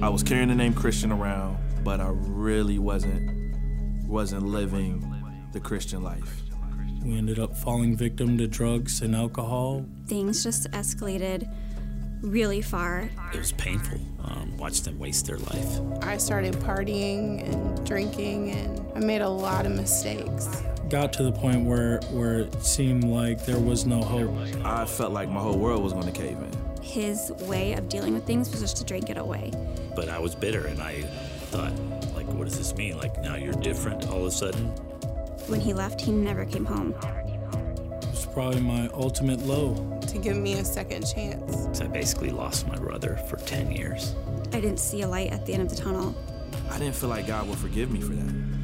I was carrying the name Christian around, but I really wasn't wasn't living the Christian life. We ended up falling victim to drugs and alcohol. Things just escalated really far. It was painful. Um, watch them waste their life. I started partying and drinking, and I made a lot of mistakes. Got to the point where where it seemed like there was no hope. I felt like my whole world was going to cave in. His way of dealing with things was just to drink it away. But I was bitter, and I thought, like, what does this mean? Like, now you're different all of a sudden? When he left, he never came home. It was probably my ultimate low. To give me a second chance. So I basically lost my brother for 10 years. I didn't see a light at the end of the tunnel. I didn't feel like God would forgive me for that.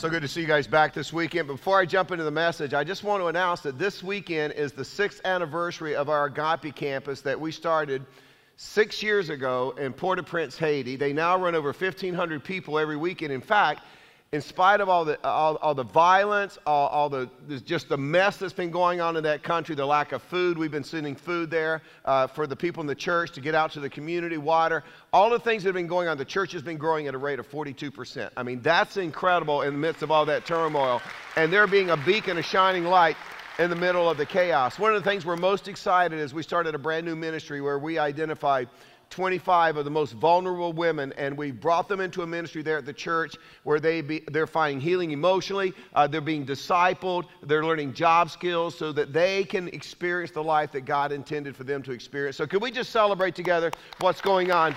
So good to see you guys back this weekend. Before I jump into the message, I just want to announce that this weekend is the sixth anniversary of our Agape campus that we started six years ago in Port au Prince, Haiti. They now run over 1,500 people every weekend. In fact, in spite of all the, all, all the violence, all, all the, just the mess that's been going on in that country, the lack of food, we've been sending food there uh, for the people in the church to get out to the community, water, all the things that have been going on. The church has been growing at a rate of 42%. I mean, that's incredible in the midst of all that turmoil. And there being a beacon, a shining light in the middle of the chaos. One of the things we're most excited is we started a brand new ministry where we identified 25 of the most vulnerable women, and we brought them into a ministry there at the church where they be, they're finding healing emotionally, uh, they're being discipled, they're learning job skills so that they can experience the life that God intended for them to experience. So, could we just celebrate together what's going on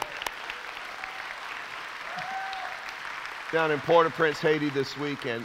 down in Port au Prince, Haiti this weekend?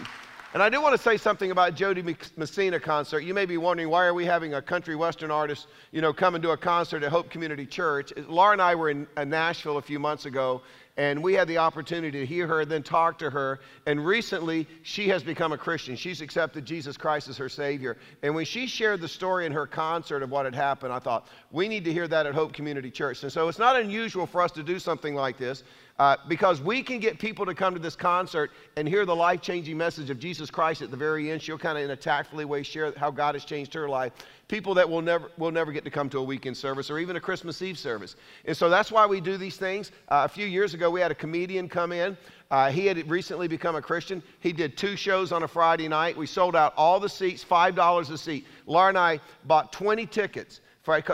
And I do want to say something about Jo Dee Messina concert. You may be wondering why are we having a country western artist, you know, come and do a concert at Hope Community Church. Laura and I were in uh, Nashville a few months ago, and we had the opportunity to hear her, and then talk to her. And recently, she has become a Christian. She's accepted Jesus Christ as her Savior. And when she shared the story in her concert of what had happened, I thought we need to hear that at Hope Community Church. And so it's not unusual for us to do something like this. Uh, because we can get people to come to this concert and hear the life changing message of Jesus Christ at the very end. She'll kind of, in a tactfully way, share how God has changed her life. People that will never, will never get to come to a weekend service or even a Christmas Eve service. And so that's why we do these things. Uh, a few years ago, we had a comedian come in. Uh, he had recently become a Christian. He did two shows on a Friday night. We sold out all the seats, $5 a seat. Laura and I bought 20 tickets.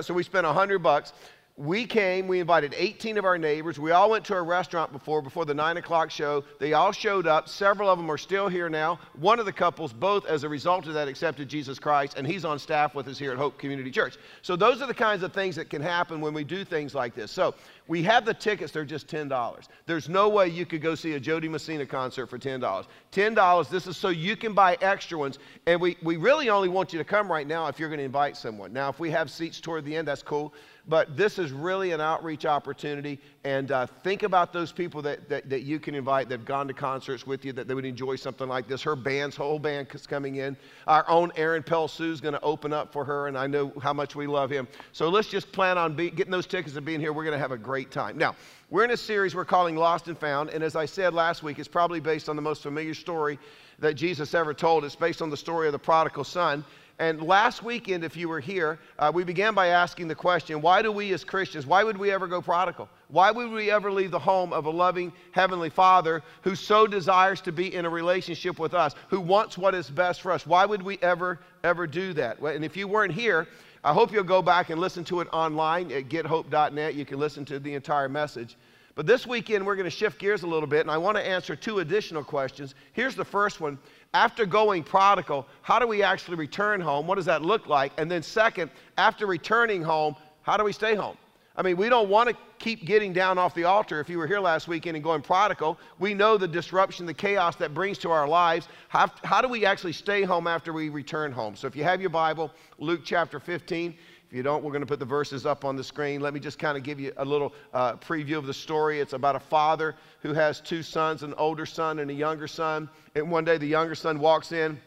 So we spent 100 bucks we came, we invited 18 of our neighbors. We all went to a restaurant before, before the 9 o'clock show. They all showed up. Several of them are still here now. One of the couples, both as a result of that, accepted Jesus Christ, and he's on staff with us here at Hope Community Church. So, those are the kinds of things that can happen when we do things like this. So, we have the tickets, they're just $10. There's no way you could go see a Jo Dee Messina concert for $10. $10, this is so you can buy extra ones. And we, we really only want you to come right now if you're going to invite someone. Now, if we have seats toward the end, that's cool but this is really an outreach opportunity. And uh, think about those people that, that, that, you can invite that have gone to concerts with you that they would enjoy something like this. Her band's whole band is coming in. Our own Aaron Pelsu is going to open up for her, and I know how much we love him. So let's just plan on be, getting those tickets and being here. We're going to have a great time. Now, we're in a series we're calling Lost and Found, and as I said last week, it's probably based on the most familiar story that Jesus ever told. It's based on the story of the prodigal son. And last weekend, if you were here, uh, we began by asking the question why do we as Christians, why would we ever go prodigal? Why would we ever leave the home of a loving Heavenly Father who so desires to be in a relationship with us, who wants what is best for us? Why would we ever, ever do that? And if you weren't here, I hope you'll go back and listen to it online at gethope.net. You can listen to the entire message. But this weekend, we're going to shift gears a little bit, and I want to answer two additional questions. Here's the first one after going prodigal, how do we actually return home? What does that look like? And then, second, after returning home, how do we stay home? I mean, we don't want to keep getting down off the altar. If you were here last weekend and going prodigal, we know the disruption, the chaos that brings to our lives. How, how do we actually stay home after we return home? So if you have your Bible, Luke chapter 15, you don't, we're going to put the verses up on the screen. Let me just kind of give you a little uh, preview of the story. It's about a father who has two sons, an older son and a younger son. And one day the younger son walks in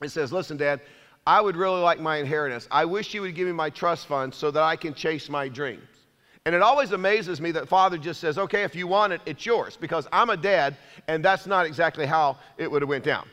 and says, Listen, Dad, I would really like my inheritance. I wish you would give me my trust fund so that I can chase my dreams. And it always amazes me that father just says, okay, if you want it, it's yours, because I'm a dad, and that's not exactly how it would have went down.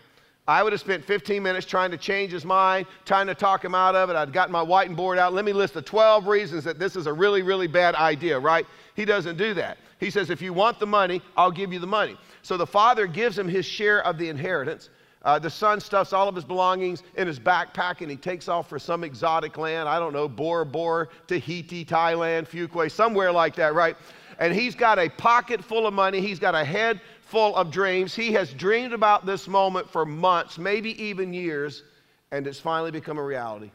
I would have spent 15 minutes trying to change his mind, trying to talk him out of it. I'd gotten my whiting board out. Let me list the 12 reasons that this is a really, really bad idea, right? He doesn't do that. He says, if you want the money, I'll give you the money. So the father gives him his share of the inheritance. Uh, the son stuffs all of his belongings in his backpack and he takes off for some exotic land. I don't know, Bora Bora, Tahiti, Thailand, Fuquay, somewhere like that, right? And he's got a pocket full of money. He's got a head full of dreams. He has dreamed about this moment for months, maybe even years, and it's finally become a reality.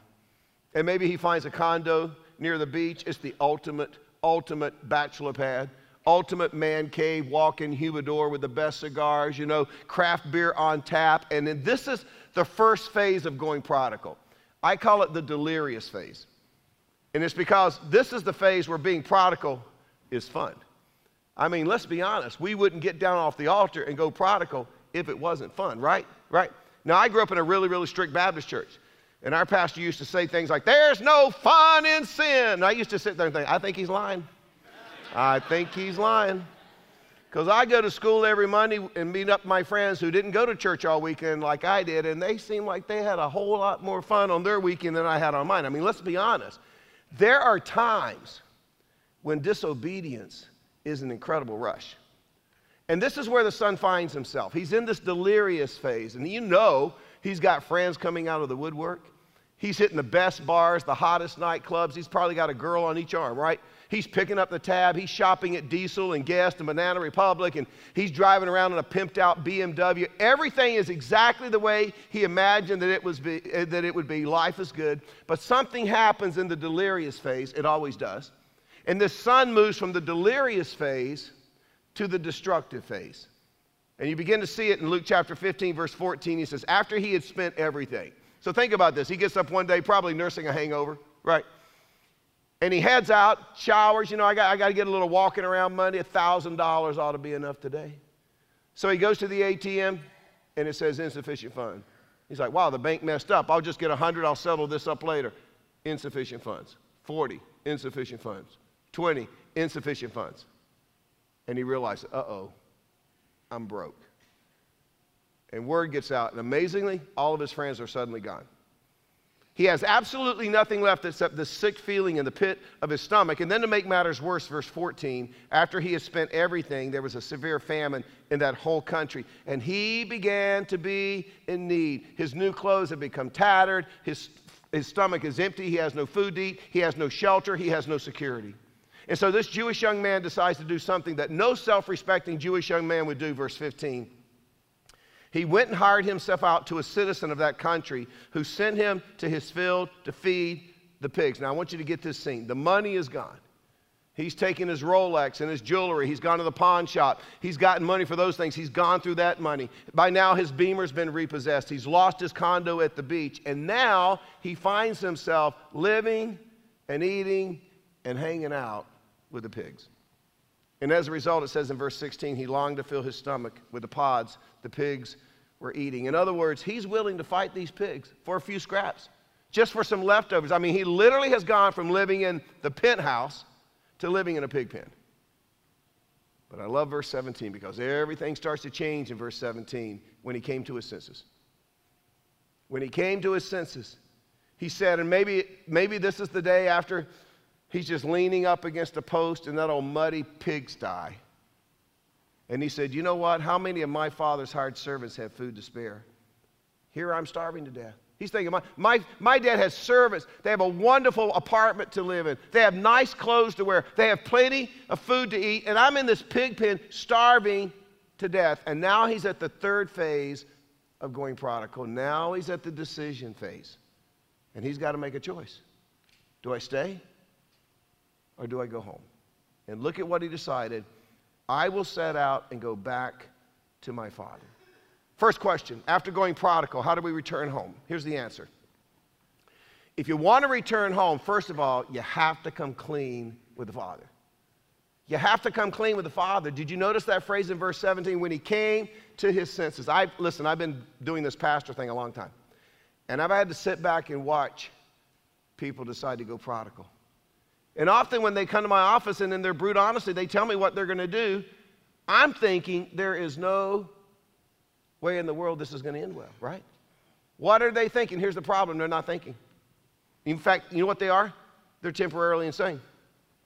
And maybe he finds a condo near the beach. It's the ultimate, ultimate bachelor pad, ultimate man cave, walk in humidor with the best cigars, you know, craft beer on tap. And then this is the first phase of going prodigal. I call it the delirious phase. And it's because this is the phase where being prodigal is fun. I mean, let's be honest. We wouldn't get down off the altar and go prodigal if it wasn't fun, right? Right? Now, I grew up in a really, really strict Baptist church. And our pastor used to say things like, There's no fun in sin. And I used to sit there and think, I think he's lying. I think he's lying. Because I go to school every Monday and meet up my friends who didn't go to church all weekend like I did, and they seem like they had a whole lot more fun on their weekend than I had on mine. I mean, let's be honest. There are times when disobedience is an incredible rush. And this is where the son finds himself. He's in this delirious phase, and you know he's got friends coming out of the woodwork. He's hitting the best bars, the hottest nightclubs. He's probably got a girl on each arm, right? He's picking up the tab. He's shopping at Diesel and Guess and Banana Republic, and he's driving around in a pimped out BMW. Everything is exactly the way he imagined that it, was be, eh, that it would be. Life is good. But something happens in the delirious phase. It always does. And the son moves from the delirious phase to the destructive phase. And you begin to see it in Luke chapter 15, verse 14. He says, After he had spent everything. So think about this. He gets up one day, probably nursing a hangover, right? And he heads out, showers. You know, I got, I got to get a little walking around money. $1,000 ought to be enough today. So he goes to the ATM, and it says insufficient fund. He's like, wow, the bank messed up. I'll just get 100. I'll settle this up later. Insufficient funds. 40, insufficient funds. 20, insufficient funds. And he realized, uh oh, I'm broke. And word gets out, and amazingly, all of his friends are suddenly gone. He has absolutely nothing left except the sick feeling in the pit of his stomach. And then to make matters worse, verse 14, after he had spent everything, there was a severe famine in that whole country. And he began to be in need. His new clothes had become tattered. His, his stomach is empty. He has no food to eat. He has no shelter. He has no security. And so this Jewish young man decides to do something that no self respecting Jewish young man would do, verse 15. He went and hired himself out to a citizen of that country who sent him to his field to feed the pigs. Now, I want you to get this scene. The money is gone. He's taken his Rolex and his jewelry. He's gone to the pawn shop. He's gotten money for those things. He's gone through that money. By now, his beamer's been repossessed. He's lost his condo at the beach. And now he finds himself living and eating and hanging out with the pigs. And as a result, it says in verse 16, he longed to fill his stomach with the pods the pigs were eating. In other words, he's willing to fight these pigs for a few scraps, just for some leftovers. I mean, he literally has gone from living in the penthouse to living in a pig pen. But I love verse 17 because everything starts to change in verse 17 when he came to his senses. When he came to his senses, he said, and maybe, maybe this is the day after He's just leaning up against a post in that old muddy pigsty. And he said, You know what? How many of my father's hired servants have food to spare? Here I'm starving to death. He's thinking, my, my, my dad has servants. They have a wonderful apartment to live in. They have nice clothes to wear. They have plenty of food to eat. And I'm in this pig pen starving to death. And now he's at the third phase of going prodigal. Now he's at the decision phase. And he's got to make a choice. Do I stay or do I go home? And look at what he decided. I will set out and go back to my father. First question after going prodigal, how do we return home? Here's the answer. If you want to return home, first of all, you have to come clean with the Father. You have to come clean with the Father. Did you notice that phrase in verse 17? When he came to his senses. I listen, I've been doing this pastor thing a long time. And I've had to sit back and watch people decide to go prodigal. And often when they come to my office and in their brute honesty, they tell me what they're going to do. I'm thinking there is no way in the world this is going to end well, right? What are they thinking? Here's the problem they're not thinking. In fact, you know what they are? They're temporarily insane.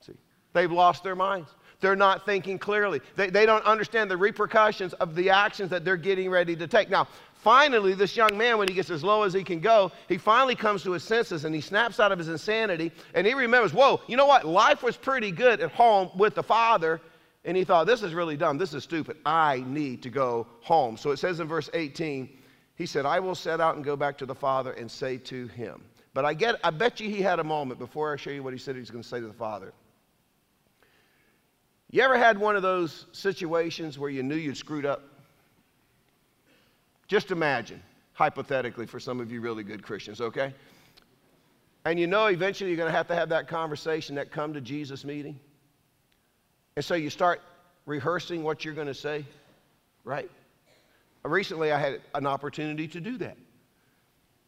See, they've lost their minds. They're not thinking clearly. They, they don't understand the repercussions of the actions that they're getting ready to take. Now, finally, this young man, when he gets as low as he can go, he finally comes to his senses and he snaps out of his insanity and he remembers, whoa, you know what? Life was pretty good at home with the father. And he thought, this is really dumb. This is stupid. I need to go home. So it says in verse 18, he said, I will set out and go back to the father and say to him. But I, get, I bet you he had a moment before I show you what he said he was going to say to the father. You ever had one of those situations where you knew you'd screwed up? Just imagine, hypothetically, for some of you really good Christians, okay? And you know eventually you're going to have to have that conversation, that come to Jesus meeting. And so you start rehearsing what you're going to say, right? Recently, I had an opportunity to do that.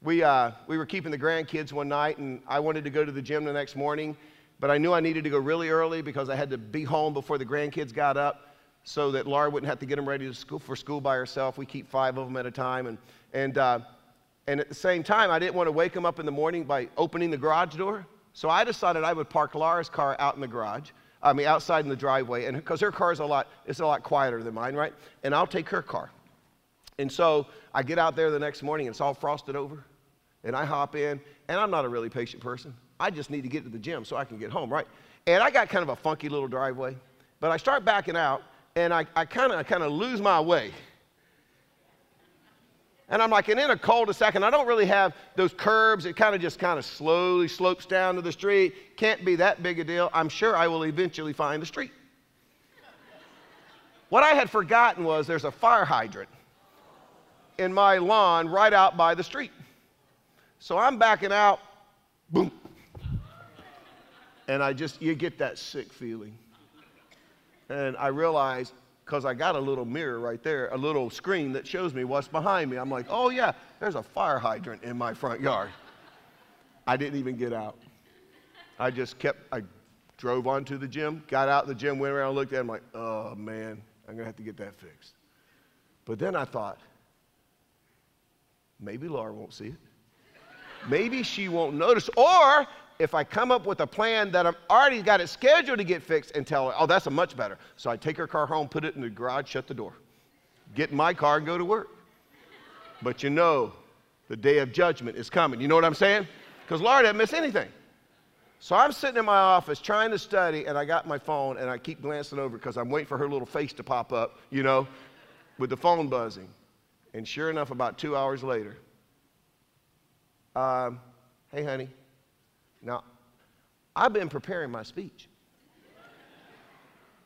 We, uh, we were keeping the grandkids one night, and I wanted to go to the gym the next morning, but I knew I needed to go really early because I had to be home before the grandkids got up so that Laura wouldn't have to get them ready to school, for school by herself. We keep five of them at a time. And, and, uh, and at the same time, I didn't want to wake them up in the morning by opening the garage door. So I decided I would park Laura's car out in the garage. I mean, outside in the driveway, and because her car is a lot, it's a lot quieter than mine, right? And I'll take her car. And so I get out there the next morning, and it's all frosted over, and I hop in, and I'm not a really patient person. I just need to get to the gym so I can get home, right? And I got kind of a funky little driveway, but I start backing out, and I kind of kind of lose my way. And I'm like, and in a cul-de-sac, and I don't really have those curbs. It kind of just kind of slowly slopes down to the street. Can't be that big a deal. I'm sure I will eventually find the street. what I had forgotten was there's a fire hydrant in my lawn right out by the street. So I'm backing out, boom. And I just, you get that sick feeling. And I realized, because I got a little mirror right there, a little screen that shows me what's behind me. I'm like, oh yeah, there's a fire hydrant in my front yard. I didn't even get out. I just kept, I drove on to the gym, got out the gym, went around, looked at it, I'm like, oh man, I'm gonna have to get that fixed. But then I thought, maybe Laura won't see it. Maybe she won't notice. Or if I come up with a plan that I've already got it scheduled to get fixed and tell her, oh, that's a much better. So I take her car home, put it in the garage, shut the door, get in my car and go to work. But you know, the day of judgment is coming. You know what I'm saying? Because Laura didn't miss anything. So I'm sitting in my office trying to study, and I got my phone, and I keep glancing over because I'm waiting for her little face to pop up, you know, with the phone buzzing. And sure enough, about two hours later, um, hey, honey, now, I've been preparing my speech.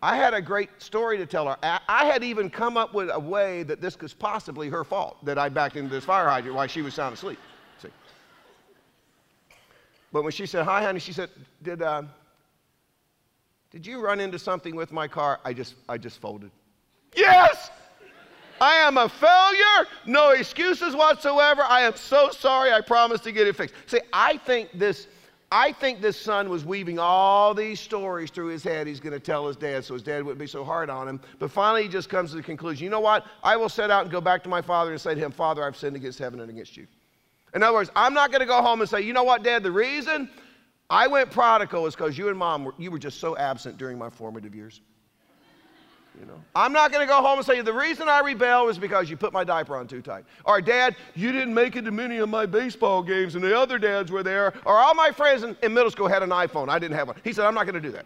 I had a great story to tell her. I had even come up with a way that this was possibly her fault, that I backed into this fire hydrant while she was sound asleep. See? But when she said, Hi, honey, she said, Did, uh, did you run into something with my car? I just, I just folded. Yes! I am a failure. No excuses whatsoever. I am so sorry. I promise to get it fixed. See, I think this I think this son was weaving all these stories through his head he's going to tell his dad so his dad wouldn't be so hard on him. But finally, he just comes to the conclusion you know what? I will set out and go back to my father and say to him, Father, I've sinned against heaven and against you. In other words, I'm not going to go home and say, you know what, Dad, the reason I went prodigal is because you and mom were, you were just so absent during my formative years. You know, I'm not going to go home and say the reason I rebelled was because you put my diaper on too tight. Or dad, you didn't make it to many of my baseball games and the other dads were there. Or all my friends in, in middle school had an iPhone. I didn't have one. He said, I'm not going to do that.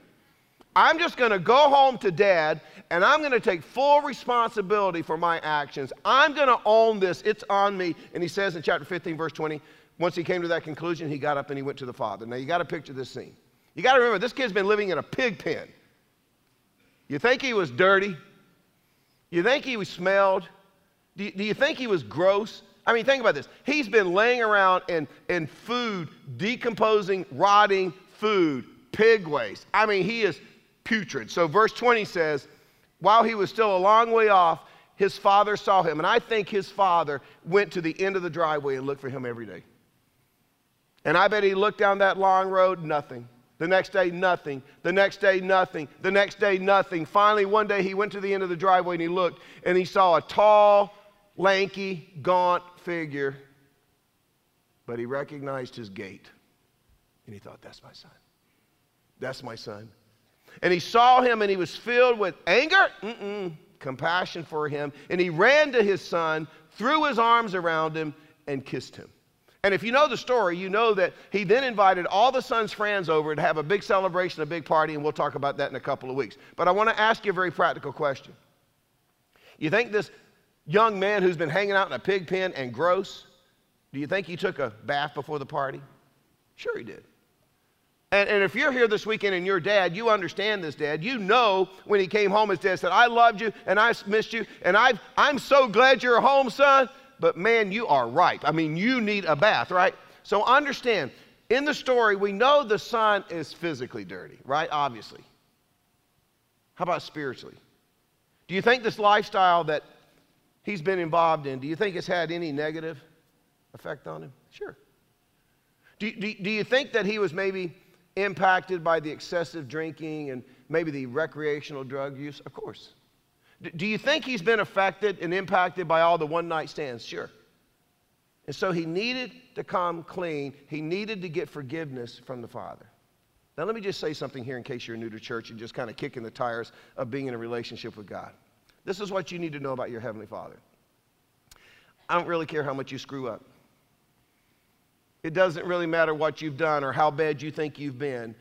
I'm just going to go home to dad and I'm going to take full responsibility for my actions. I'm going to own this. It's on me. And he says in chapter 15, verse 20, once he came to that conclusion, he got up and he went to the father. Now you got to picture this scene. You got to remember, this kid's been living in a pig pen. You think he was dirty? You think he was smelled? Do you, do you think he was gross? I mean, think about this. He's been laying around in, in food, decomposing, rotting food, pig waste. I mean, he is putrid. So, verse 20 says, while he was still a long way off, his father saw him. And I think his father went to the end of the driveway and looked for him every day. And I bet he looked down that long road, nothing. The next day, nothing. The next day, nothing. The next day, nothing. Finally, one day he went to the end of the driveway and he looked and he saw a tall, lanky, gaunt figure, but he recognized his gait. And he thought, That's my son. That's my son. And he saw him and he was filled with anger, Mm-mm. compassion for him. And he ran to his son, threw his arms around him, and kissed him. And if you know the story, you know that he then invited all the son's friends over to have a big celebration, a big party, and we'll talk about that in a couple of weeks. But I want to ask you a very practical question. You think this young man who's been hanging out in a pig pen and gross, do you think he took a bath before the party? Sure, he did. And, and if you're here this weekend and you're dad, you understand this, dad. You know when he came home, his dad said, I loved you and I missed you, and i I'm so glad you're home, son but man, you are ripe. I mean, you need a bath, right? So understand, in the story, we know the son is physically dirty, right? Obviously. How about spiritually? Do you think this lifestyle that he's been involved in, do you think it's had any negative effect on him? Sure. Do, do, do you think that he was maybe impacted by the excessive drinking and maybe the recreational drug use? Of course. Do you think he's been affected and impacted by all the one night stands? Sure. And so he needed to come clean. He needed to get forgiveness from the Father. Now, let me just say something here in case you're new to church and just kind of kicking the tires of being in a relationship with God. This is what you need to know about your Heavenly Father. I don't really care how much you screw up. It doesn't really matter what you've done or how bad you think you've been.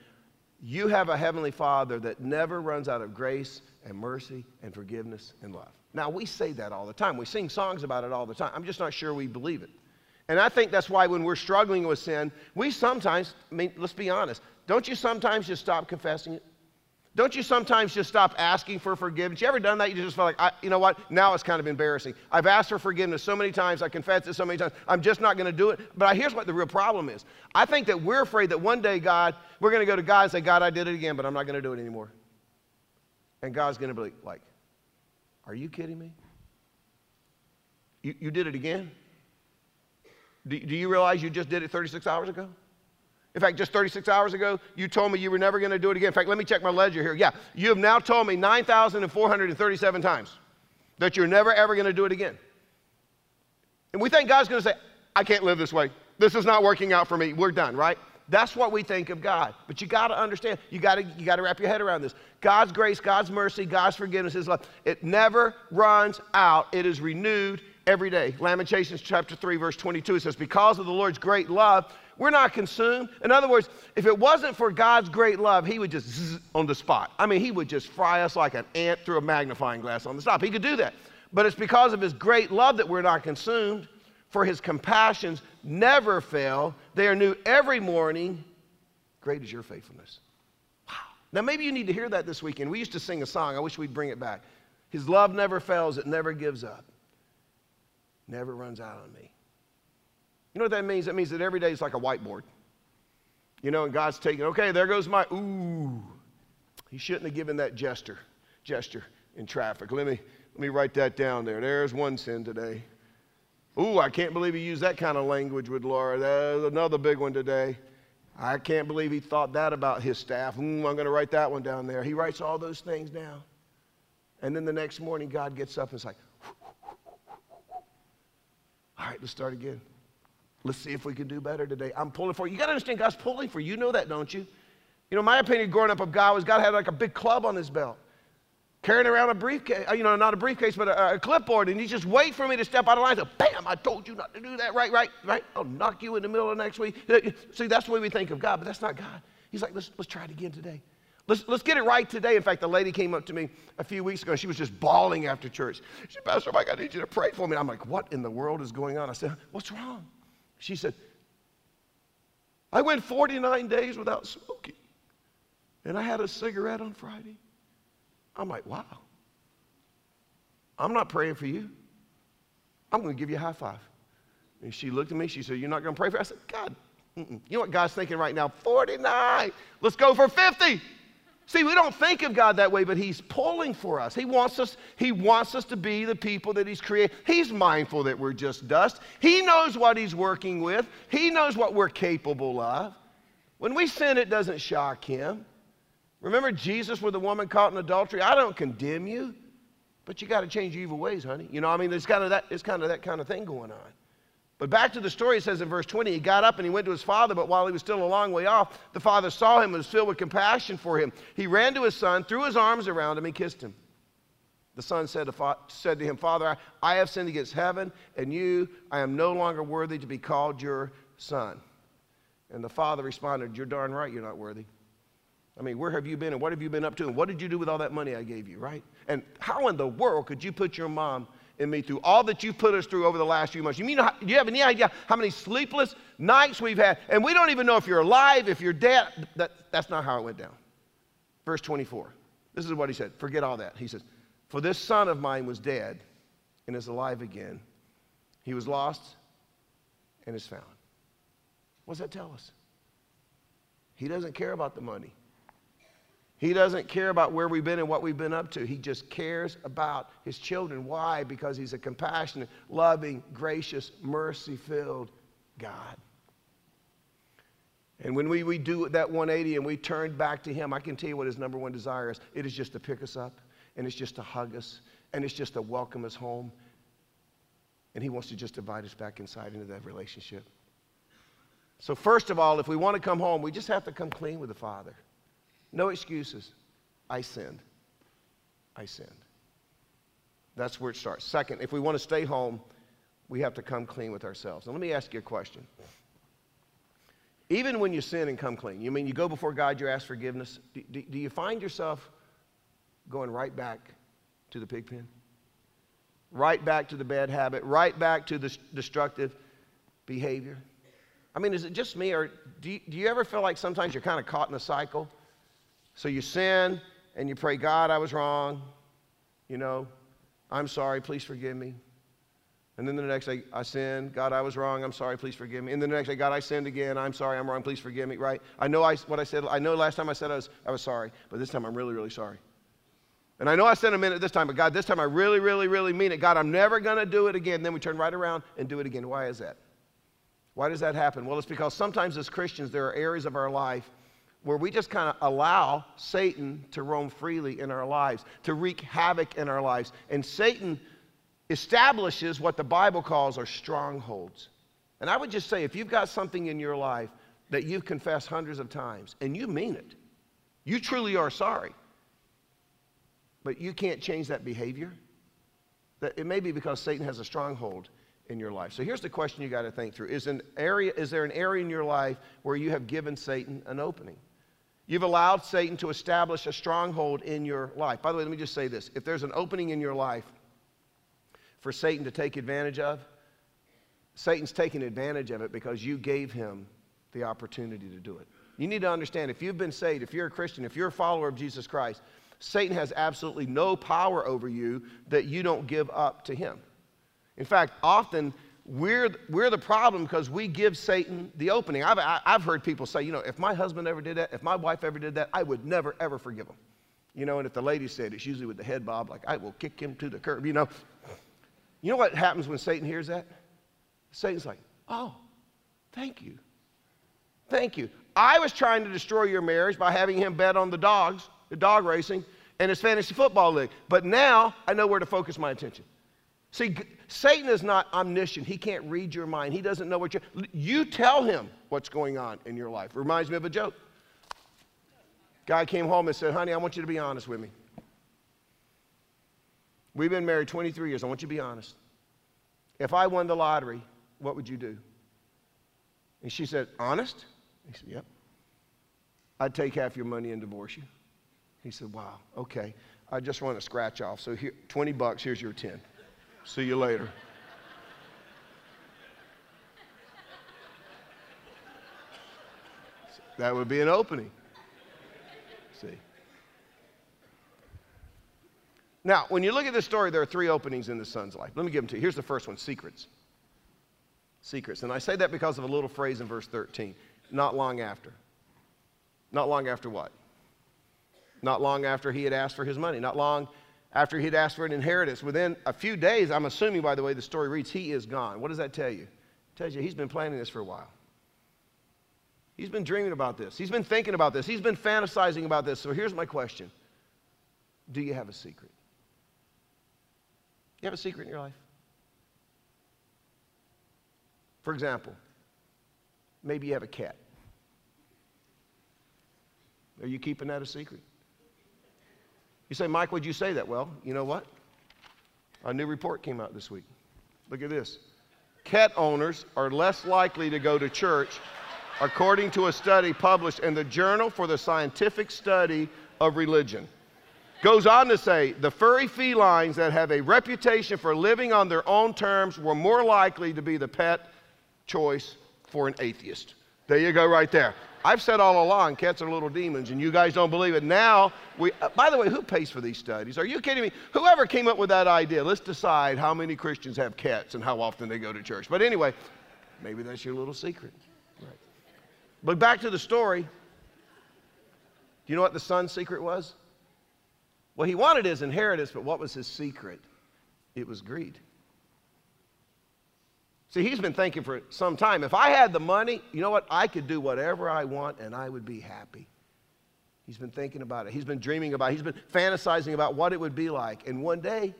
You have a Heavenly Father that never runs out of grace and mercy and forgiveness and love. Now, we say that all the time. We sing songs about it all the time. I'm just not sure we believe it. And I think that's why when we're struggling with sin, we sometimes, I mean, let's be honest, don't you sometimes just stop confessing it? Don't you sometimes just stop asking for forgiveness? You ever done that? You just feel like, I, you know what? Now it's kind of embarrassing. I've asked for forgiveness so many times. I confessed it so many times. I'm just not going to do it. But here's what the real problem is. I think that we're afraid that one day, God, we're going to go to God and say, God, I did it again, but I'm not going to do it anymore. And God's going to be like, Are you kidding me? You, you did it again? Do, do you realize you just did it 36 hours ago? In fact, just 36 hours ago, you told me you were never going to do it again. In fact, let me check my ledger here. Yeah, you have now told me 9,437 times that you're never, ever going to do it again. And we think God's going to say, I can't live this way. This is not working out for me. We're done, right? That's what we think of God. But you got to understand, you got to you got to wrap your head around this. God's grace, God's mercy, God's forgiveness, His love, it never runs out. It is renewed every day. Lamentations chapter 3 verse 22 it says because of the Lord's great love, we're not consumed. In other words, if it wasn't for God's great love, he would just zzz on the spot. I mean, he would just fry us like an ant through a magnifying glass on the spot. He could do that. But it's because of his great love that we're not consumed for his compassions never fail. They are new every morning. Great is your faithfulness. Wow. Now, maybe you need to hear that this weekend. We used to sing a song. I wish we'd bring it back. His love never fails, it never gives up, never runs out on me. You know what that means? That means that every day is like a whiteboard. You know, and God's taking, okay, there goes my, ooh. He shouldn't have given that gesture, gesture in traffic. Let me, let me write that down there. There's one sin today. Ooh, I can't believe he used that kind of language with Laura. That's another big one today. I can't believe he thought that about his staff. Mm, I'm going to write that one down there. He writes all those things down. And then the next morning, God gets up and is like, all right, let's start again. Let's see if we can do better today. I'm pulling for you. You got to understand, God's pulling for you. You know that, don't you? You know, my opinion growing up of God was God had like a big club on his belt carrying around a briefcase, uh, you know, not a briefcase, but a, a, clipboard, and you just wait for me to step out of line. So, bam, I told you not to do that, right, right, right. I'll knock you in the middle of next week. See, that's the way we think of God, but that's not God. He's like, let's, let's try it again today. Let's, let's get it right today. In fact, the lady came up to me a few weeks ago. She was just bawling after church. She said, Pastor Mike, I need you to pray for me. I'm like, what in the world is going on? I said, what's wrong? She said, I went 49 days without smoking, and I had a cigarette on Friday. I'm like, wow. I'm not praying for you. I'm going to give you a high five. And she looked at me. She said, You're not going to pray for me? I said, God, mm-mm. you know what God's thinking right now? 49. Let's go for 50. See, we don't think of God that way, but He's pulling for us. He wants us, He wants us to be the people that He's created. He's mindful that we're just dust. He knows what He's working with. He knows what we're capable of. When we sin, it doesn't shock Him. Remember Jesus with the woman caught in adultery? I don't condemn you. but you got to change your evil ways, honey. You know, I mean, it's kind of that, it's kind of that kind of thing going on. But back to the story, it says in verse 20, he got up and he went to his father, but while he was still a long way off, the father saw him and was filled with compassion for him. He ran to his son, threw his arms around him, and kissed him. The son said to, said to him, Father, I have sinned against heaven and you. I am no longer worthy to be called your son. And the father responded, You're darn right you're not worthy. I mean, where have you been and what have you been up to and what did you do with all that money I gave you, right? And how in the world could you put your mom and me through all that you've put us through over the last few months? You mean, do you have any idea how many sleepless nights we've had? And we don't even know if you're alive, if you're dead. That, that's not how it went down. Verse 24. This is what he said. Forget all that. He says, For this son of mine was dead and is alive again. He was lost and is found. What does that tell us? He doesn't care about the money. He doesn't care about where we've been and what we've been up to. He just cares about his children. Why? Because he's a compassionate, loving, gracious, mercy filled God. And when we, we do that 180 and we turn back to him, I can tell you what his number one desire is. It is just to pick us up, and it's just to hug us, and it's just to welcome us home. And he wants to just invite us back inside into that relationship. So, first of all, if we want to come home, we just have to come clean with the Father. No excuses. I sinned. I sinned. That's where it starts. Second, if we want to stay home, we have to come clean with ourselves. Now, let me ask you a question. Even when you sin and come clean, you mean you go before God, you ask forgiveness, do, do, do you find yourself going right back to the pig pen? Right back to the bad habit, right back to the destructive behavior? I mean, is it just me, or do you, do you ever feel like sometimes you're kind of caught in a cycle? So you sin and you pray, God, I was wrong. You know, I'm sorry, please forgive me. And then the next day, I sinned. God, I was wrong. I'm sorry. Please forgive me. And then the next day, God, I sinned again. I'm sorry. I'm wrong. Please forgive me. Right? I know I, what I said. I know last time I said I was, I was sorry, but this time I'm really, really sorry. And I know I said a minute this time, but God, this time I really, really, really mean it. God, I'm never going to do it again. Then we turn right around and do it again. Why is that? Why does that happen? Well, it's because sometimes as Christians, there are areas of our life where we just kind of allow Satan to roam freely in our lives, to wreak havoc in our lives. And Satan establishes what the Bible calls our strongholds. And I would just say if you've got something in your life that you've confessed hundreds of times and you mean it, you truly are sorry, but you can't change that behavior, that it may be because Satan has a stronghold in your life. So here's the question you got to think through. Is, an area, is there an area in your life where you have given Satan an opening? You've allowed Satan to establish a stronghold in your life. By the way, let me just say this. If there's an opening in your life for Satan to take advantage of, Satan's taking advantage of it because you gave him the opportunity to do it. You need to understand if you've been saved, if you're a Christian, if you're a follower of Jesus Christ, Satan has absolutely no power over you that you don't give up to him. In fact, often we're, we're the problem because we give Satan the opening. I've, I've heard people say, you know, if my husband ever did that, if my wife ever did that, I would never, ever forgive him. You know, and if the lady said, it's usually with the head bob, like, I will kick him to the curb, you know. You know what happens when Satan hears that? Satan's like, oh, thank you. Thank you. I was trying to destroy your marriage by having him bet on the dogs, the dog racing, and his fantasy football league. But now I know where to focus my attention. See, Satan is not omniscient. He can't read your mind. He doesn't know what you You tell him what's going on in your life. Reminds me of a joke. Guy came home and said, "Honey, I want you to be honest with me. We've been married 23 years. I want you to be honest. If I won the lottery, what would you do?" And she said, "Honest?" He said, "Yep. I'd take half your money and divorce you." He said, "Wow. Okay. I just want to scratch off. So here, 20 bucks. Here's your 10." See you later. That would be an opening. See. Now, when you look at this story, there are three openings in the son's life. Let me give them to you. Here's the first one secrets. Secrets. And I say that because of a little phrase in verse 13. Not long after. Not long after what? Not long after he had asked for his money. Not long after he'd asked for an inheritance. Within a few days, I'm assuming by the way the story reads, he is gone. What does that tell you? It tells you he's been planning this for a while. He's been dreaming about this. He's been thinking about this. He's been fantasizing about this. So here's my question Do you have a secret? You have a secret in your life? For example, maybe you have a cat. Are you keeping that a secret? You say, Mike, would you say that? Well, you know what? A new report came out this week. Look at this. Cat owners are less likely to go to church, according to a study published in the Journal for the Scientific Study of Religion. Goes on to say the furry felines that have a reputation for living on their own terms were more likely to be the pet choice for an atheist. There you go, right there. I've said all along, cats are little demons, and you guys don't believe it. Now, we, uh, by the way, who pays for these studies? Are you kidding me? Whoever came up with that idea, let's decide how many Christians have cats and how often they go to church. But anyway, maybe that's your little secret. Right. But back to the story. Do you know what the son's secret was? Well, he wanted his inheritance, but what was his secret? It was greed. See, he's been thinking for some time if I had the money, you know what? I could do whatever I want and I would be happy. He's been thinking about it. He's been dreaming about it. He's been fantasizing about what it would be like. And one day,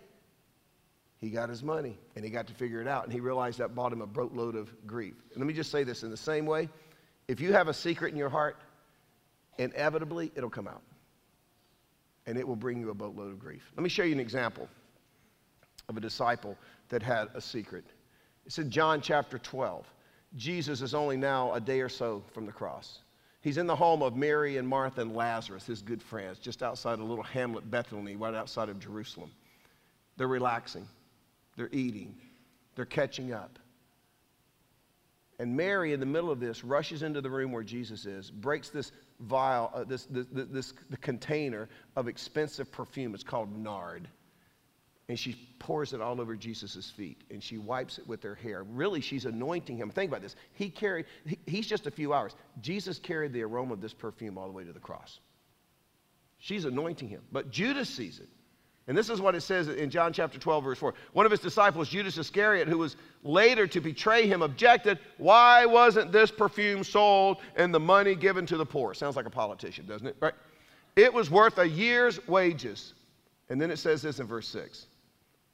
he got his money and he got to figure it out. And he realized that bought him a boatload of grief. And let me just say this in the same way if you have a secret in your heart, inevitably it'll come out and it will bring you a boatload of grief. Let me show you an example of a disciple that had a secret. It's in John chapter 12. Jesus is only now a day or so from the cross. He's in the home of Mary and Martha and Lazarus, his good friends, just outside a little hamlet, Bethany, right outside of Jerusalem. They're relaxing, they're eating, they're catching up. And Mary, in the middle of this, rushes into the room where Jesus is, breaks this vial, uh, this, this, this, this the container of expensive perfume. It's called nard and she pours it all over Jesus' feet and she wipes it with her hair. Really, she's anointing him. Think about this. He carried, he, he's just a few hours. Jesus carried the aroma of this perfume all the way to the cross. She's anointing him. But Judas sees it. And this is what it says in John chapter 12, verse 4. One of his disciples, Judas Iscariot, who was later to betray him, objected, Why wasn't this perfume sold and the money given to the poor? Sounds like a politician, doesn't it? Right? It was worth a year's wages. And then it says this in verse 6.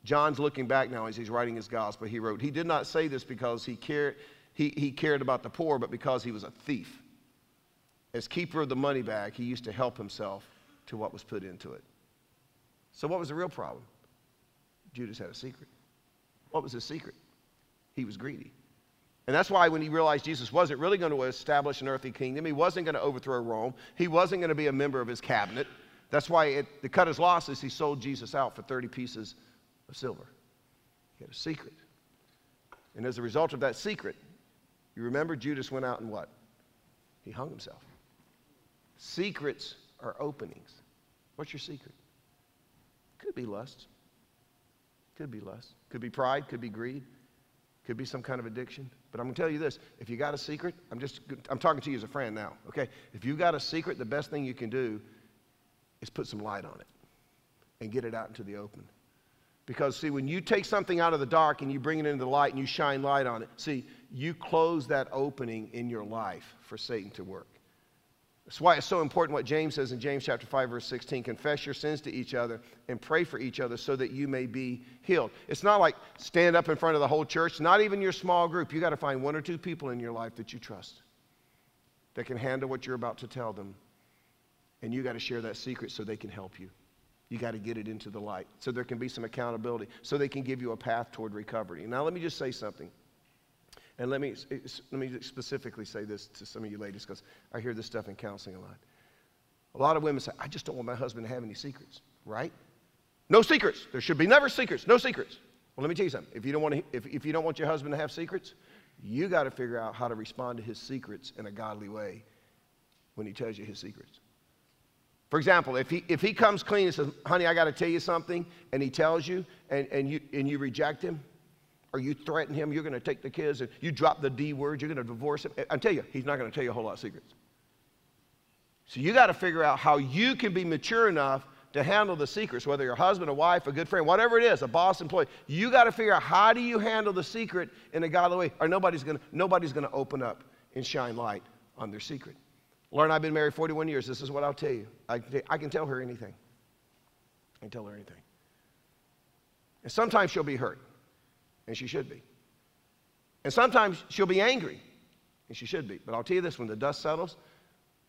John's looking back now as he's writing his gospel. He wrote, He did not say this because he cared, he, he cared about the poor, but because he was a thief. As keeper of the money bag, he used to help himself to what was put into it. So, what was the real problem? Judas had a secret. What was his secret? He was greedy. And that's why when he realized Jesus wasn't really going to establish an earthly kingdom, he wasn't going to overthrow Rome, he wasn't going to be a member of his cabinet. That's why, it, to cut his losses, he sold Jesus out for 30 pieces of silver. He had a secret. And as a result of that secret, you remember Judas went out and what? He hung himself. Secrets are openings. What's your secret? Could be lust. Could be lust. Could be pride. Could be greed. Could be some kind of addiction. But I'm going to tell you this if you got a secret, I'm just, I'm talking to you as a friend now, okay? If you got a secret, the best thing you can do is put some light on it and get it out into the open. Because, see, when you take something out of the dark and you bring it into the light and you shine light on it, see, you close that opening in your life for Satan to work. That's why it's so important what James says in James chapter 5 verse 16, confess your sins to each other and pray for each other so that you may be healed. It's not like stand up in front of the whole church, not even your small group. You got to find one or two people in your life that you trust that can handle what you're about to tell them. And you got to share that secret so they can help you. You got to get it into the light so there can be some accountability, so they can give you a path toward recovery. Now, let me just say something. And let me, eh, let me specifically say this to some of you ladies because I hear this stuff in counseling a lot. A lot of women say, I just don't want my husband to have any secrets, right? No secrets. There should be never secrets. No secrets. Well, let me tell you something. If you don't want, to, if, if you don't want your husband to have secrets, you got to figure out how to respond to his secrets in a godly way when he tells you his secrets. For example, if he, if he comes clean and says, honey, I got to tell you something, and he tells you, and, and, you, and you reject him, or you threaten him, you're going to take the kids, and you drop the D word, you're going to divorce him. I tell you, he's not going to tell you a whole lot of secrets. So you got to figure out how you can be mature enough to handle the secrets, whether you're a husband, a wife, a good friend, whatever it is, a boss, employee. You got to figure out how do you handle the secret in a godly way, or nobody's going to nobody's going to open up and shine light on their secret. Lauren, I've been married 41 years. This is what I'll tell you. I can, I can tell her anything. I can tell her anything. And sometimes she'll be hurt, and she should be. And sometimes she'll be angry, and she should be. But I'll tell you this when the dust settles,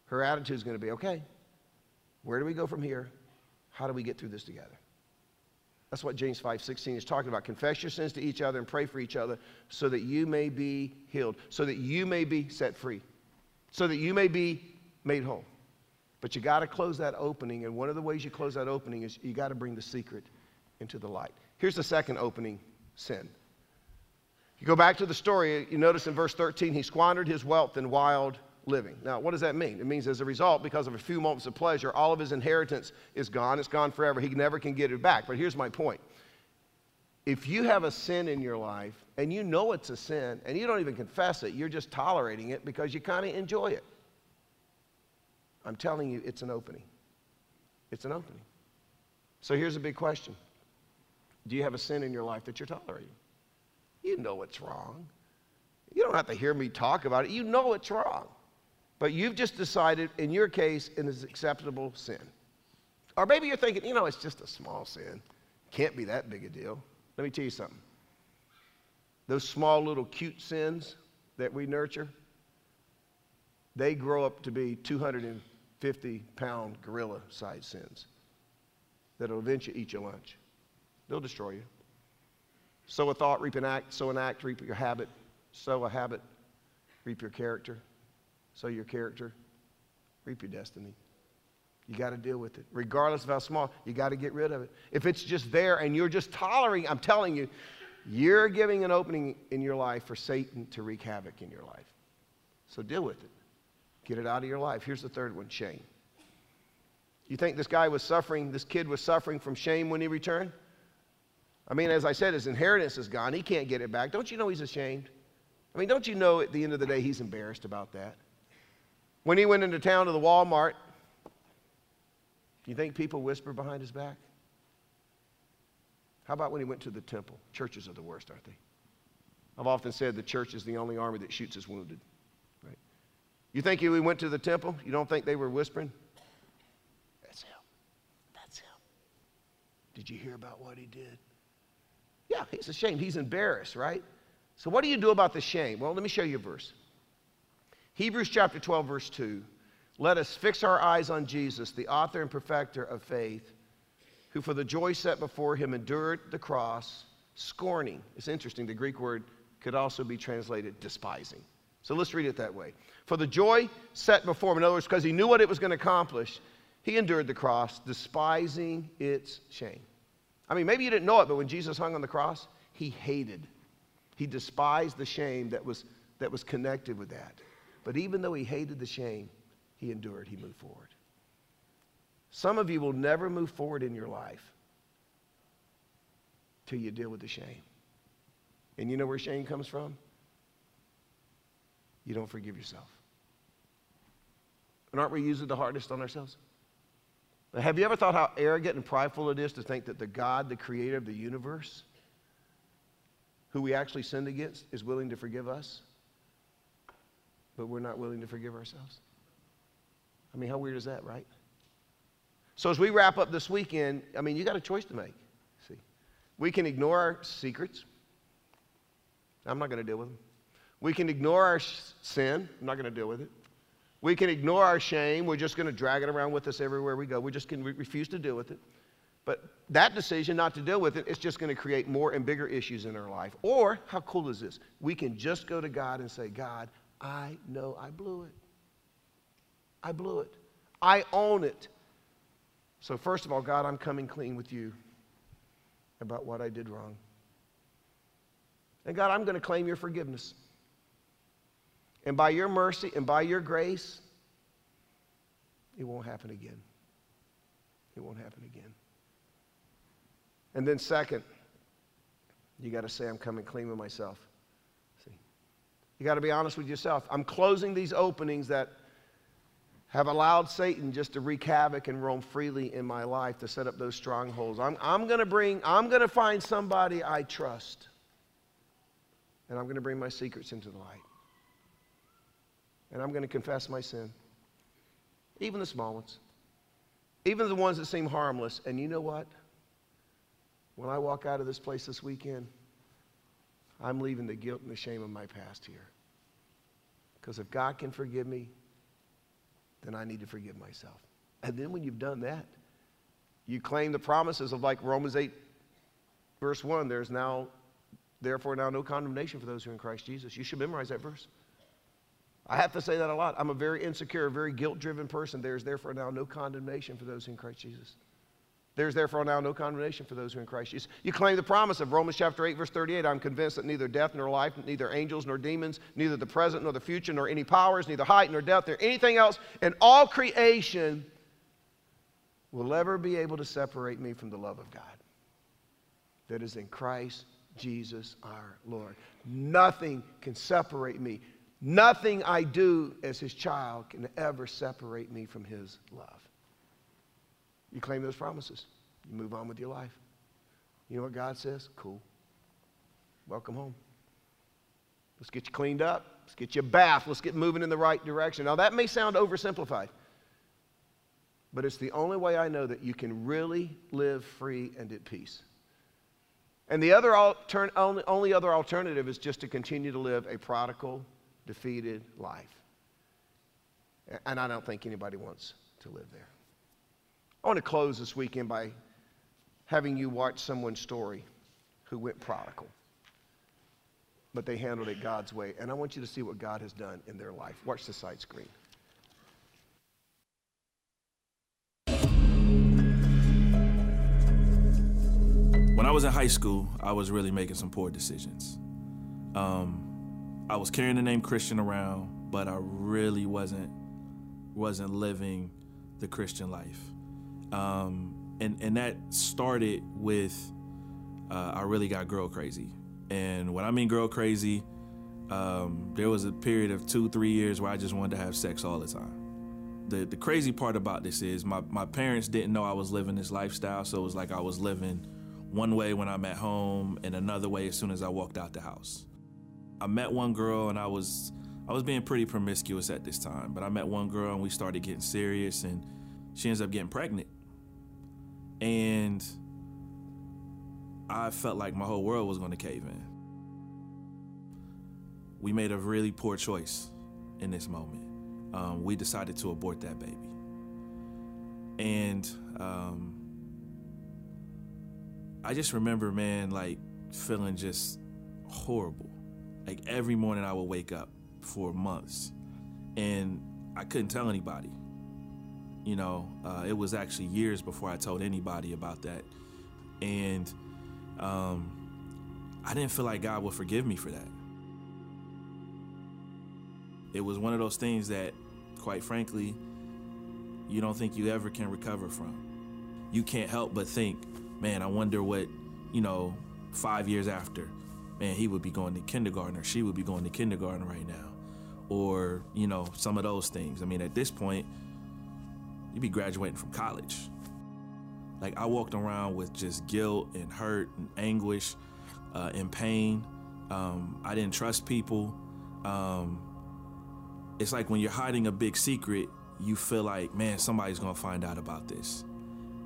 her attitude is going to be okay, where do we go from here? How do we get through this together? That's what James 5:16 is talking about. Confess your sins to each other and pray for each other so that you may be healed, so that you may be set free, so that you may be made whole. But you got to close that opening, and one of the ways you close that opening is you got to bring the secret into the light. Here's the second opening sin. You go back to the story, you notice in verse 13, he squandered his wealth in wild living. Now, what does that mean? It means as a result, because of a few moments of pleasure, all of his inheritance is gone. It's gone forever. He never can get it back. But here's my point. If you have a sin in your life and you know it's a sin and you don't even confess it, you're just tolerating it because you kind of enjoy it. I'm telling you, it's an opening. It's an opening. So here's a big question Do you have a sin in your life that you're tolerating? You know it's wrong. You don't have to hear me talk about it. You know it's wrong. But you've just decided, in your case, it is acceptable sin. Or maybe you're thinking, you know, it's just a small sin. Can't be that big a deal. Let me tell you something. Those small little cute sins that we nurture, they grow up to be 250 pound gorilla sized sins that'll eventually eat your lunch. They'll destroy you. Sow a thought, reap an act, sow an act, reap your habit, sow a habit, reap your character sow your character, reap your destiny. You got to deal with it. Regardless of how small, you got to get rid of it. If it's just there and you're just tolerating, I'm telling you, you're giving an opening in your life for Satan to wreak havoc in your life. So deal with it. Get it out of your life. Here's the third one shame. You think this guy was suffering, this kid was suffering from shame when he returned? I mean, as I said, his inheritance is gone. He can't get it back. Don't you know he's ashamed? I mean, don't you know at the end of the day he's embarrassed about that? When he went into town to the Walmart, do you think people whispered behind his back? How about when he went to the temple? Churches are the worst, aren't they? I've often said the church is the only army that shoots its wounded. You think he went to the temple? You don't think they were whispering? That's him. That's him. Did you hear about what he did? Yeah, he's ashamed. He's embarrassed, right? So, what do you do about the shame? Well, let me show you a verse. Hebrews chapter 12, verse 2. Let us fix our eyes on Jesus, the author and perfecter of faith, who for the joy set before him endured the cross, scorning. It's interesting, the Greek word could also be translated despising. So let's read it that way. For the joy set before him, in other words, because he knew what it was going to accomplish, he endured the cross, despising its shame. I mean, maybe you didn't know it, but when Jesus hung on the cross, he hated, he despised the shame that was, that was connected with that. But even though he hated the shame, he endured, he moved forward. Some of you will never move forward in your life till you deal with the shame. And you know where shame comes from? You don't forgive yourself. And aren't we usually the hardest on ourselves? Have you ever thought how arrogant and prideful it is to think that the God, the creator of the universe, who we actually sinned against, is willing to forgive us? but we're not willing to forgive ourselves. I mean, how weird is that, right? So as we wrap up this weekend, I mean, you got a choice to make. See, we can ignore our secrets. I'm not going to deal with them. We can ignore our sin. I'm not going to deal with it. We can ignore our shame. We're just going to drag it around with us everywhere we go. We're just to refuse to deal with it. But that decision not to deal with it, it's just going to create more and bigger issues in our life. Or, how cool is this? We can just go to God and say, God, I know I blew it. I blew it. I own it. So, first of all, God, I'm coming clean with you about what I did wrong. And God, I'm going to claim your forgiveness. And by your mercy and by your grace, it won't happen again. It won't happen again. And then, second, you got to say, I'm coming clean with myself. See, you got to be honest with yourself. I'm closing these openings that have allowed Satan just to wreak havoc and roam freely in my life to set up those strongholds. I'm, I'm going to bring, I'm going to find somebody I trust. And I'm going to bring my secrets into the light. And I'm going to confess my sin, even the small ones, even the ones that seem harmless. And you know what? when I walk out of this place this weekend, I'm leaving the guilt and the shame of my past here. Because if God can forgive me, then I need to forgive myself. And then when you've done that, you claim the promises of like Romans 8, verse 1 there's now, therefore, now no condemnation for those who are in Christ Jesus. You should memorize that verse. I have to say that a lot. I'm a very insecure, very guilt driven person. There's therefore now no condemnation for those in Christ Jesus. There's therefore now no condemnation for those who are in Christ Jesus. You claim the promise of Romans chapter 8, verse 38. I'm convinced that neither death nor life, neither angels nor demons, neither the present nor the future, nor any powers, neither height nor depth, nor anything else in all creation will ever be able to separate me from the love of God that is in Christ Jesus our Lord. Nothing can separate me. Nothing I do as his child can ever separate me from his love. You claim those promises. You move on with your life. You know what God says? Cool. Welcome home. Let's get you cleaned up. Let's get you a bath. Let's get moving in the right direction. Now, that may sound oversimplified, but it's the only way I know that you can really live free and at peace. And the other altern- only, only other alternative is just to continue to live a prodigal, defeated life. And I don't think anybody wants to live there. I want to close this weekend by having you watch someone's story who went prodigal, but they handled it God's way. And I want you to see what God has done in their life. Watch the side screen. When I was in high school, I was really making some poor decisions. Um, I was carrying the name Christian around, but I really wasn't wasn't living the Christian life. Um, and and that started with uh, I really got girl crazy. And when I mean girl crazy, um, there was a period of two three years where I just wanted to have sex all the time. The the crazy part about this is my my parents didn't know I was living this lifestyle, so it was like I was living one way when I'm at home and another way as soon as I walked out the house. I met one girl and I was I was being pretty promiscuous at this time, but I met one girl and we started getting serious and she ends up getting pregnant. And I felt like my whole world was going to cave in. We made a really poor choice in this moment. Um, we decided to abort that baby. And um, I just remember, man, like feeling just horrible. Like every morning I would wake up for months and I couldn't tell anybody. You know, uh, it was actually years before I told anybody about that. And um, I didn't feel like God would forgive me for that. It was one of those things that, quite frankly, you don't think you ever can recover from. You can't help but think, man, I wonder what, you know, five years after, man, he would be going to kindergarten or she would be going to kindergarten right now. Or, you know, some of those things. I mean, at this point, you'd be graduating from college. Like, I walked around with just guilt and hurt and anguish uh, and pain. Um, I didn't trust people. Um, it's like when you're hiding a big secret, you feel like, man, somebody's gonna find out about this.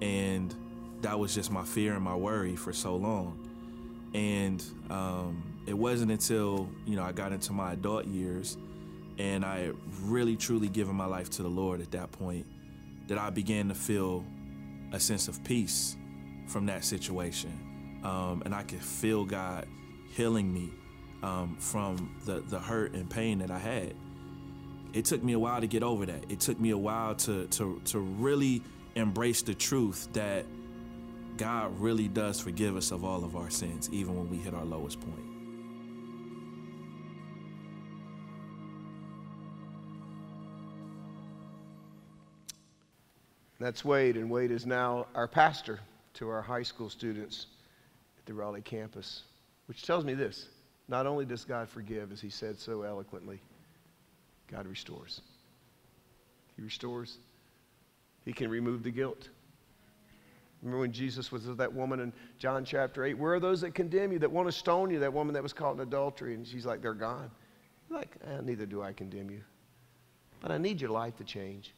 And that was just my fear and my worry for so long. And um, it wasn't until you know I got into my adult years, and I really truly given my life to the Lord at that point, that I began to feel a sense of peace from that situation, um, and I could feel God healing me um, from the the hurt and pain that I had. It took me a while to get over that. It took me a while to to to really embrace the truth that God really does forgive us of all of our sins, even when we hit our lowest point. That's Wade, and Wade is now our pastor to our high school students at the Raleigh campus, which tells me this not only does God forgive, as he said so eloquently, God restores. He restores, He can remove the guilt. Remember when Jesus was with that woman in John chapter 8? Where are those that condemn you, that want to stone you, that woman that was caught in adultery? And she's like, they're gone. like, eh, neither do I condemn you. But I need your life to change.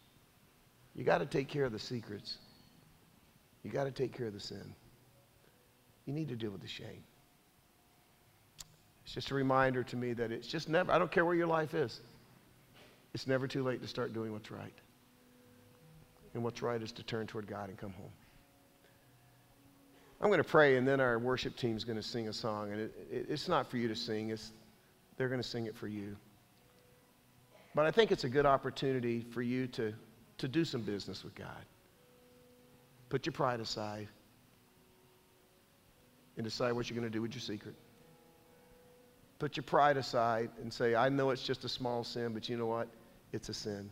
You got to take care of the secrets. You got to take care of the sin. you need to deal with the shame. It's just a reminder to me that it's just never, I don't care where your life is, it's never too late to start doing what's right. And what's right is to turn toward God and come home. I'm going to pray, and then our worship team is going to sing a song. And it, it, it's not for you to sing, it's, they're going to sing it for you. But I think it's a good opportunity for you to, to do some business with God. Put your pride aside and decide what you're going to do with your secret. Put your pride aside and say, I know it's just a small sin, but you know what? It's a sin.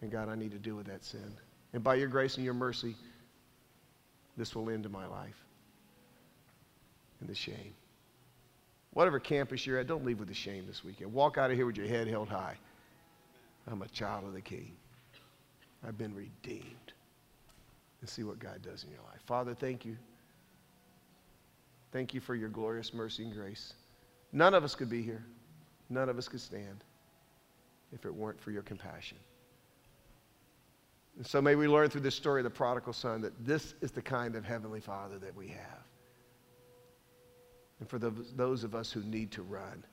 And God, I need to deal with that sin. And by your grace and your mercy, this will end in my life. And the shame. Whatever campus you're at, don't leave with the shame this weekend. Walk out of here with your head held high. I'm a child of the King. I've been redeemed. And see what God does in your life. Father, thank you. Thank you for your glorious mercy and grace. None of us could be here. None of us could stand if it weren't for your compassion. And so may we learn through this story of the prodigal son that this is the kind of heavenly father that we have. And for the, those of us who need to run,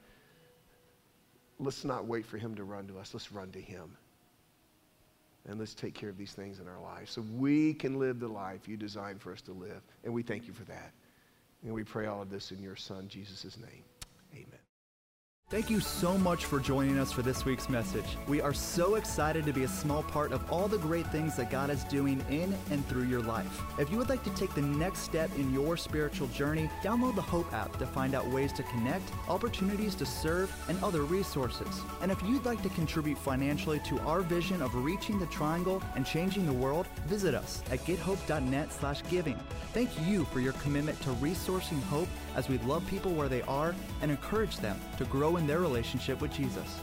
let's not wait for him to run to us. Let's run to him. And let's take care of these things in our lives so we can live the life you designed for us to live. And we thank you for that. And we pray all of this in your son, Jesus' name. Thank you so much for joining us for this week's message. We are so excited to be a small part of all the great things that God is doing in and through your life. If you would like to take the next step in your spiritual journey, download the Hope app to find out ways to connect, opportunities to serve, and other resources. And if you'd like to contribute financially to our vision of reaching the triangle and changing the world, visit us at gethope.net/giving. Thank you for your commitment to resourcing hope as we love people where they are and encourage them to grow in their relationship with Jesus.